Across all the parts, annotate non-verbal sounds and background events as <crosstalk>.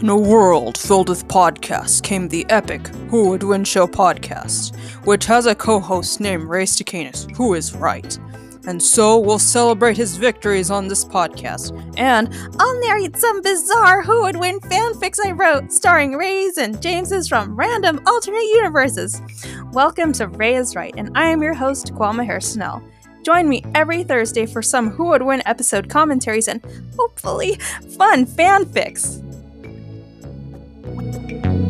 In a world filled with podcasts came the epic Who Would Win Show podcast, which has a co host named Ray Stacanus, who is right. And so we'll celebrate his victories on this podcast. And I'll narrate some bizarre Who Would Win fanfics I wrote, starring Rays and Jameses from random alternate universes. Welcome to Ray is Right, and I am your host, Kwame Harsnell. Join me every Thursday for some Who Would Win episode commentaries and hopefully fun fanfics thank you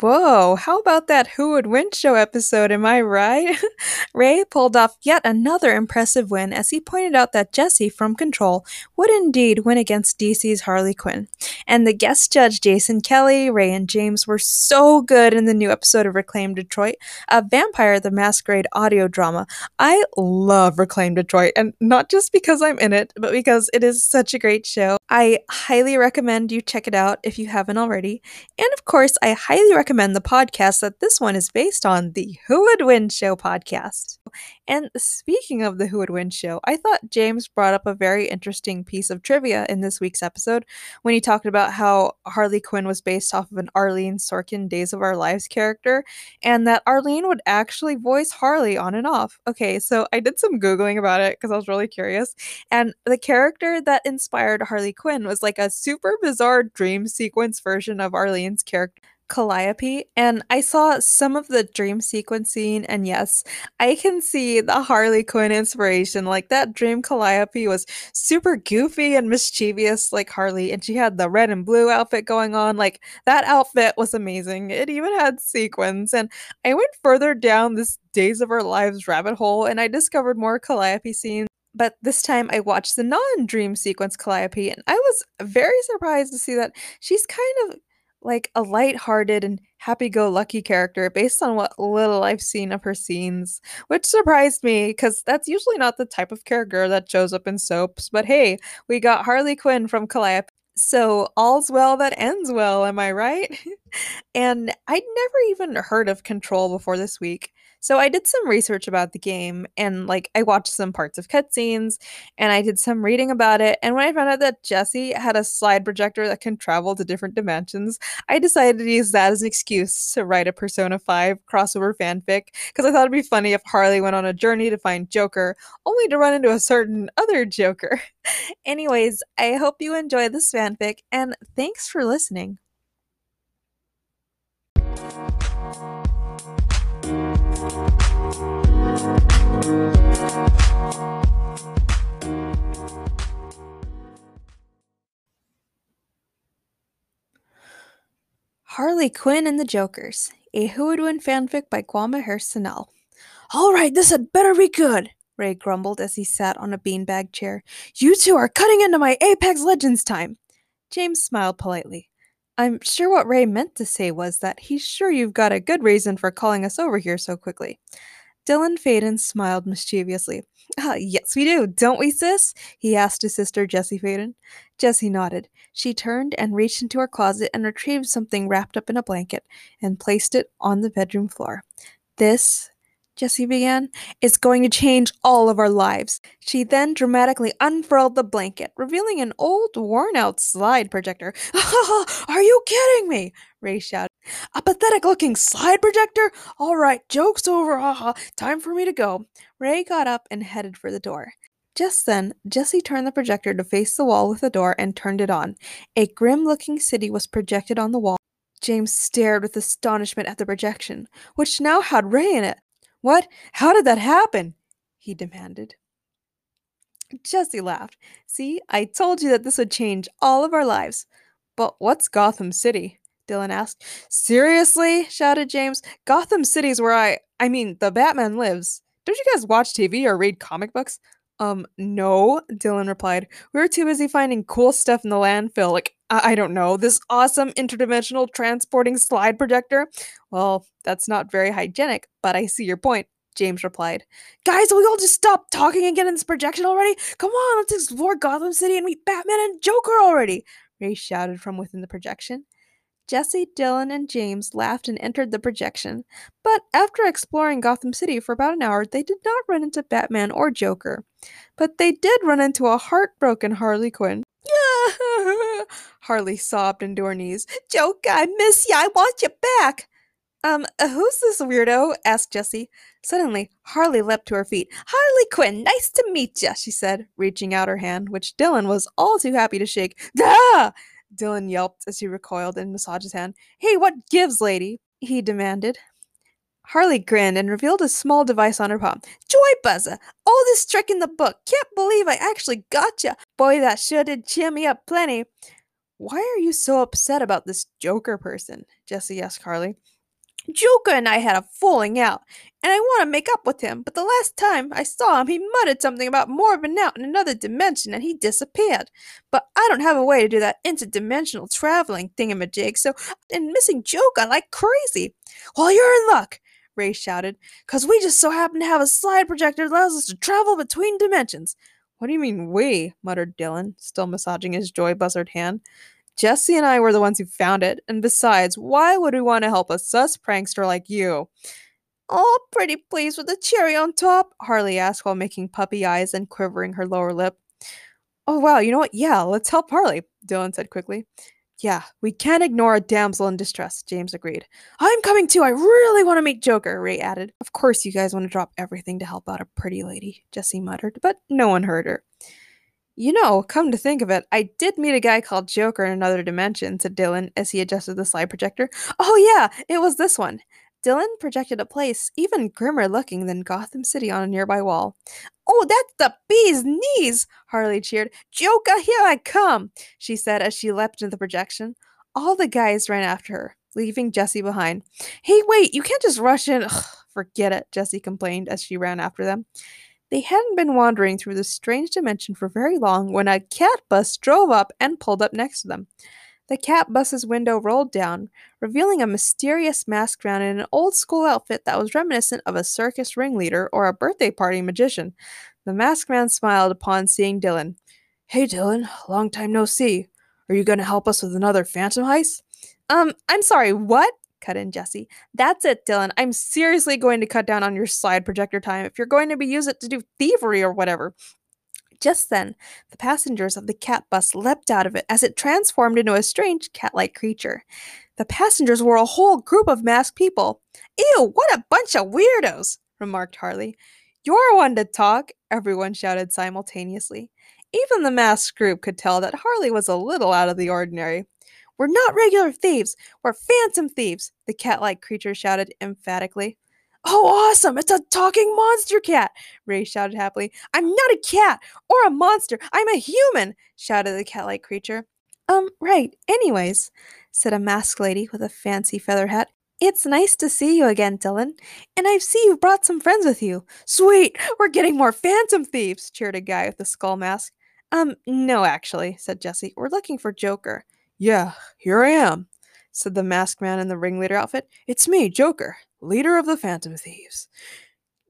Whoa, how about that Who Would Win show episode, am I right? <laughs> Ray pulled off yet another impressive win as he pointed out that Jesse from Control would indeed win against DC's Harley Quinn. And the guest judge Jason Kelly, Ray, and James were so good in the new episode of Reclaim Detroit, a Vampire the Masquerade audio drama. I love Reclaim Detroit, and not just because I'm in it, but because it is such a great show. I highly recommend you check it out if you haven't already. And of course, I highly recommend recommend the podcast that this one is based on the Who Would Win Show podcast. And speaking of the Who Would Win Show, I thought James brought up a very interesting piece of trivia in this week's episode when he talked about how Harley Quinn was based off of an Arlene Sorkin Days of Our Lives character, and that Arlene would actually voice Harley on and off. Okay, so I did some Googling about it because I was really curious, and the character that inspired Harley Quinn was like a super bizarre dream sequence version of Arlene's character Calliope, and I saw some of the dream sequencing, and yes, I can see the Harley Quinn inspiration. Like that dream Calliope was super goofy and mischievous, like Harley, and she had the red and blue outfit going on. Like that outfit was amazing. It even had sequins, and I went further down this Days of Our Lives rabbit hole, and I discovered more Calliope scenes but this time I watched the non dream sequence Calliope, and I was very surprised to see that she's kind of like a light-hearted and happy-go-lucky character based on what little I've seen of her scenes, which surprised me because that's usually not the type of character that shows up in soaps. But hey, we got Harley Quinn from Calliope. So all's well that ends well, am I right? <laughs> and I'd never even heard of Control before this week. So I did some research about the game and like I watched some parts of cutscenes and I did some reading about it. And when I found out that Jesse had a slide projector that can travel to different dimensions, I decided to use that as an excuse to write a Persona 5 crossover fanfic because I thought it'd be funny if Harley went on a journey to find Joker only to run into a certain other Joker. <laughs> Anyways, I hope you enjoy this fanfic and thanks for listening. Harley Quinn and the Jokers, a Who Would Win fanfic by Kwame Hurst-Sennell. All right, this had better be good, Ray grumbled as he sat on a beanbag chair. You two are cutting into my Apex Legends time. James smiled politely. I'm sure what Ray meant to say was that he's sure you've got a good reason for calling us over here so quickly. Dylan Faden smiled mischievously. Ah, yes, we do, don't we, sis? he asked his sister, Jesse Faden. Jesse nodded. She turned and reached into her closet and retrieved something wrapped up in a blanket and placed it on the bedroom floor. This Jesse began, is going to change all of our lives. She then dramatically unfurled the blanket, revealing an old, worn out slide projector. <laughs> Are you kidding me? Ray shouted. A pathetic looking slide projector? All right, joke's over. Time for me to go. Ray got up and headed for the door. Just then, Jesse turned the projector to face the wall with the door and turned it on. A grim looking city was projected on the wall. James stared with astonishment at the projection, which now had Ray in it. What? How did that happen? he demanded. Jesse laughed. See, I told you that this would change all of our lives. But what's Gotham City? Dylan asked. Seriously? shouted James. Gotham City's where I I mean the Batman lives. Don't you guys watch TV or read comic books? Um, no, Dylan replied. We were too busy finding cool stuff in the landfill, like, I, I don't know, this awesome interdimensional transporting slide projector. Well, that's not very hygienic, but I see your point, James replied. Guys, will we all just stop talking and get in this projection already? Come on, let's explore Gotham City and meet Batman and Joker already, Ray shouted from within the projection. Jesse, Dylan, and James laughed and entered the projection. But after exploring Gotham City for about an hour, they did not run into Batman or Joker. But they did run into a heartbroken Harley Quinn. Yeah! <laughs> Harley sobbed into her knees. Joker, I miss you. I want you back. Um, who's this weirdo? asked Jesse. Suddenly, Harley leapt to her feet. Harley Quinn, nice to meet you, she said, reaching out her hand, which Dylan was all too happy to shake. Ah! Dylan yelped as he recoiled and massaged his hand. Hey, what gives, lady? he demanded. Harley grinned and revealed a small device on her palm. Joy buzzer! Oldest trick in the book! Can't believe I actually got you! Boy, that sure did cheer me up plenty. Why are you so upset about this Joker person? Jesse asked Harley. Joker and I had a falling out, and I want to make up with him, but the last time I saw him, he muttered something about morbing out in another dimension and he disappeared. But I don't have a way to do that interdimensional traveling thingamajig, so I'm missing Joker like crazy. Well, you're in luck, Ray shouted, because we just so happen to have a slide projector that allows us to travel between dimensions. What do you mean, we? muttered Dylan, still massaging his joy buzzard hand. Jesse and I were the ones who found it, and besides, why would we want to help a sus prankster like you? Oh, pretty pleased with the cherry on top? Harley asked while making puppy eyes and quivering her lower lip. Oh, wow, you know what? Yeah, let's help Harley, Dylan said quickly. Yeah, we can't ignore a damsel in distress, James agreed. I'm coming too. I really want to meet Joker, Ray added. Of course, you guys want to drop everything to help out a pretty lady, Jesse muttered, but no one heard her. You know, come to think of it, I did meet a guy called Joker in another dimension, said Dylan as he adjusted the slide projector. Oh, yeah, it was this one. Dylan projected a place even grimmer looking than Gotham City on a nearby wall. Oh, that's the bee's knees! Harley cheered. Joker, here I come, she said as she leapt into the projection. All the guys ran after her, leaving Jesse behind. Hey, wait, you can't just rush in. Ugh, forget it, Jesse complained as she ran after them. They hadn't been wandering through this strange dimension for very long when a cat bus drove up and pulled up next to them. The cat bus's window rolled down, revealing a mysterious masked man in an old school outfit that was reminiscent of a circus ringleader or a birthday party magician. The masked man smiled upon seeing Dylan. Hey, Dylan, long time no see. Are you going to help us with another phantom heist? Um, I'm sorry, what? cut in Jesse. That's it, Dylan. I'm seriously going to cut down on your slide projector time if you're going to be use it to do thievery or whatever. Just then, the passengers of the cat bus leapt out of it as it transformed into a strange cat like creature. The passengers were a whole group of masked people. Ew, what a bunch of weirdos, remarked Harley. You're one to talk, everyone shouted simultaneously. Even the masked group could tell that Harley was a little out of the ordinary. We're not regular thieves. We're phantom thieves, the cat like creature shouted emphatically. Oh, awesome! It's a talking monster cat! Ray shouted happily. I'm not a cat or a monster. I'm a human! shouted the cat like creature. Um, right. Anyways, said a masked lady with a fancy feather hat. It's nice to see you again, Dylan. And I see you've brought some friends with you. Sweet! We're getting more phantom thieves! cheered a guy with a skull mask. Um, no, actually, said Jesse. We're looking for Joker. Yeah, here I am, said the masked man in the ringleader outfit. It's me, Joker, leader of the Phantom Thieves.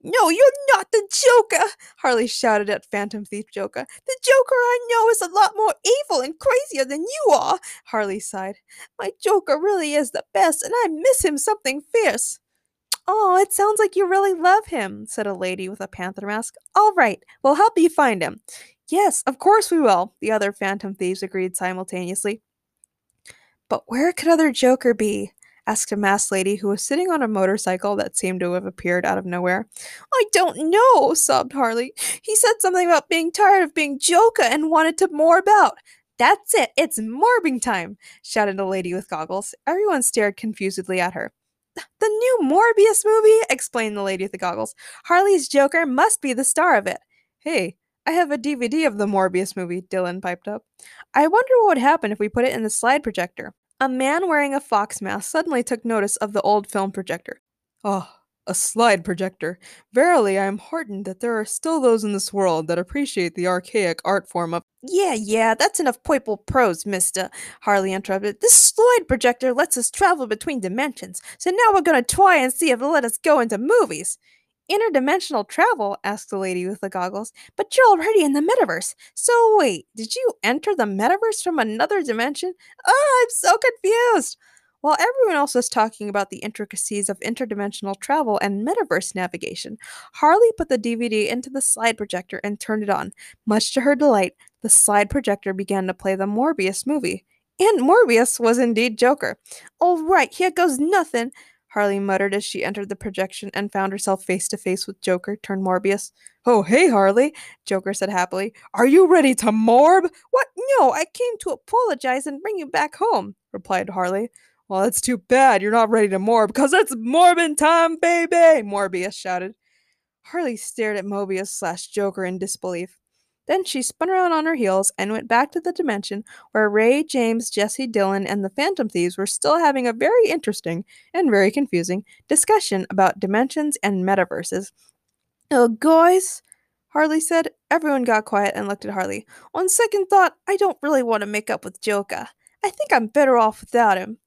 No, you're not the Joker! Harley shouted at Phantom Thief Joker. The Joker I know is a lot more evil and crazier than you are! Harley sighed. My Joker really is the best, and I miss him something fierce. Oh, it sounds like you really love him, said a lady with a panther mask. All right, we'll help you find him. Yes, of course we will, the other Phantom Thieves agreed simultaneously. But where could other Joker be? asked a masked lady who was sitting on a motorcycle that seemed to have appeared out of nowhere. I don't know, sobbed Harley. He said something about being tired of being Joker and wanted to more about. That's it, it's morbing time, shouted a lady with goggles. Everyone stared confusedly at her. The new Morbius movie, explained the lady with the goggles. Harley's Joker must be the star of it. Hey, I have a DVD of the Morbius movie, Dylan piped up. I wonder what would happen if we put it in the slide projector. A man wearing a fox mask suddenly took notice of the old film projector. Oh, a slide projector. Verily, I am heartened that there are still those in this world that appreciate the archaic art form of. Yeah, yeah, that's enough purple prose, mister, Harley interrupted. This slide projector lets us travel between dimensions, so now we're gonna try and see if it'll let us go into movies. Interdimensional travel? asked the lady with the goggles. But you're already in the metaverse. So wait, did you enter the metaverse from another dimension? Oh, I'm so confused. While everyone else was talking about the intricacies of interdimensional travel and metaverse navigation, Harley put the DVD into the slide projector and turned it on. Much to her delight, the slide projector began to play the Morbius movie. And Morbius was indeed Joker. All right, here goes nothing, Harley muttered as she entered the projection and found herself face to face with Joker turned Morbius. Oh, hey, Harley, Joker said happily. Are you ready to morb? What? No, I came to apologize and bring you back home, replied Harley. Well, that's too bad you're not ready to morb, because it's morbin time, baby, Morbius shouted. Harley stared at Morbius slash Joker in disbelief. Then she spun around on her heels and went back to the dimension where Ray, James, Jesse, Dylan, and the Phantom Thieves were still having a very interesting and very confusing discussion about dimensions and metaverses. Oh, guys, Harley said. Everyone got quiet and looked at Harley. On second thought, I don't really want to make up with Joker. I think I'm better off without him.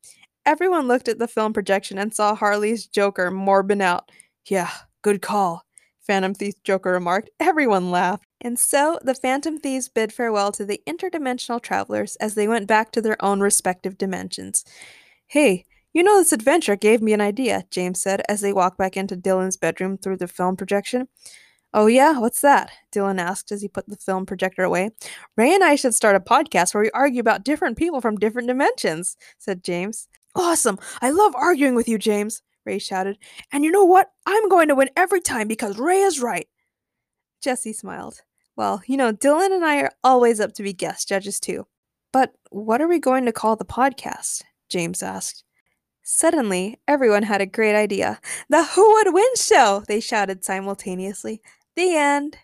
Everyone looked at the film projection and saw Harley's Joker morbing out. Yeah, good call, Phantom Thief Joker remarked. Everyone laughed. And so the Phantom Thieves bid farewell to the interdimensional travelers as they went back to their own respective dimensions. Hey, you know, this adventure gave me an idea, James said as they walked back into Dylan's bedroom through the film projection. Oh, yeah? What's that? Dylan asked as he put the film projector away. Ray and I should start a podcast where we argue about different people from different dimensions, said James. Awesome! I love arguing with you, James, Ray shouted. And you know what? I'm going to win every time because Ray is right. Jesse smiled. Well, you know, Dylan and I are always up to be guest judges too. But what are we going to call the podcast? James asked. Suddenly, everyone had a great idea. The Who Would Win Show! They shouted simultaneously. The end.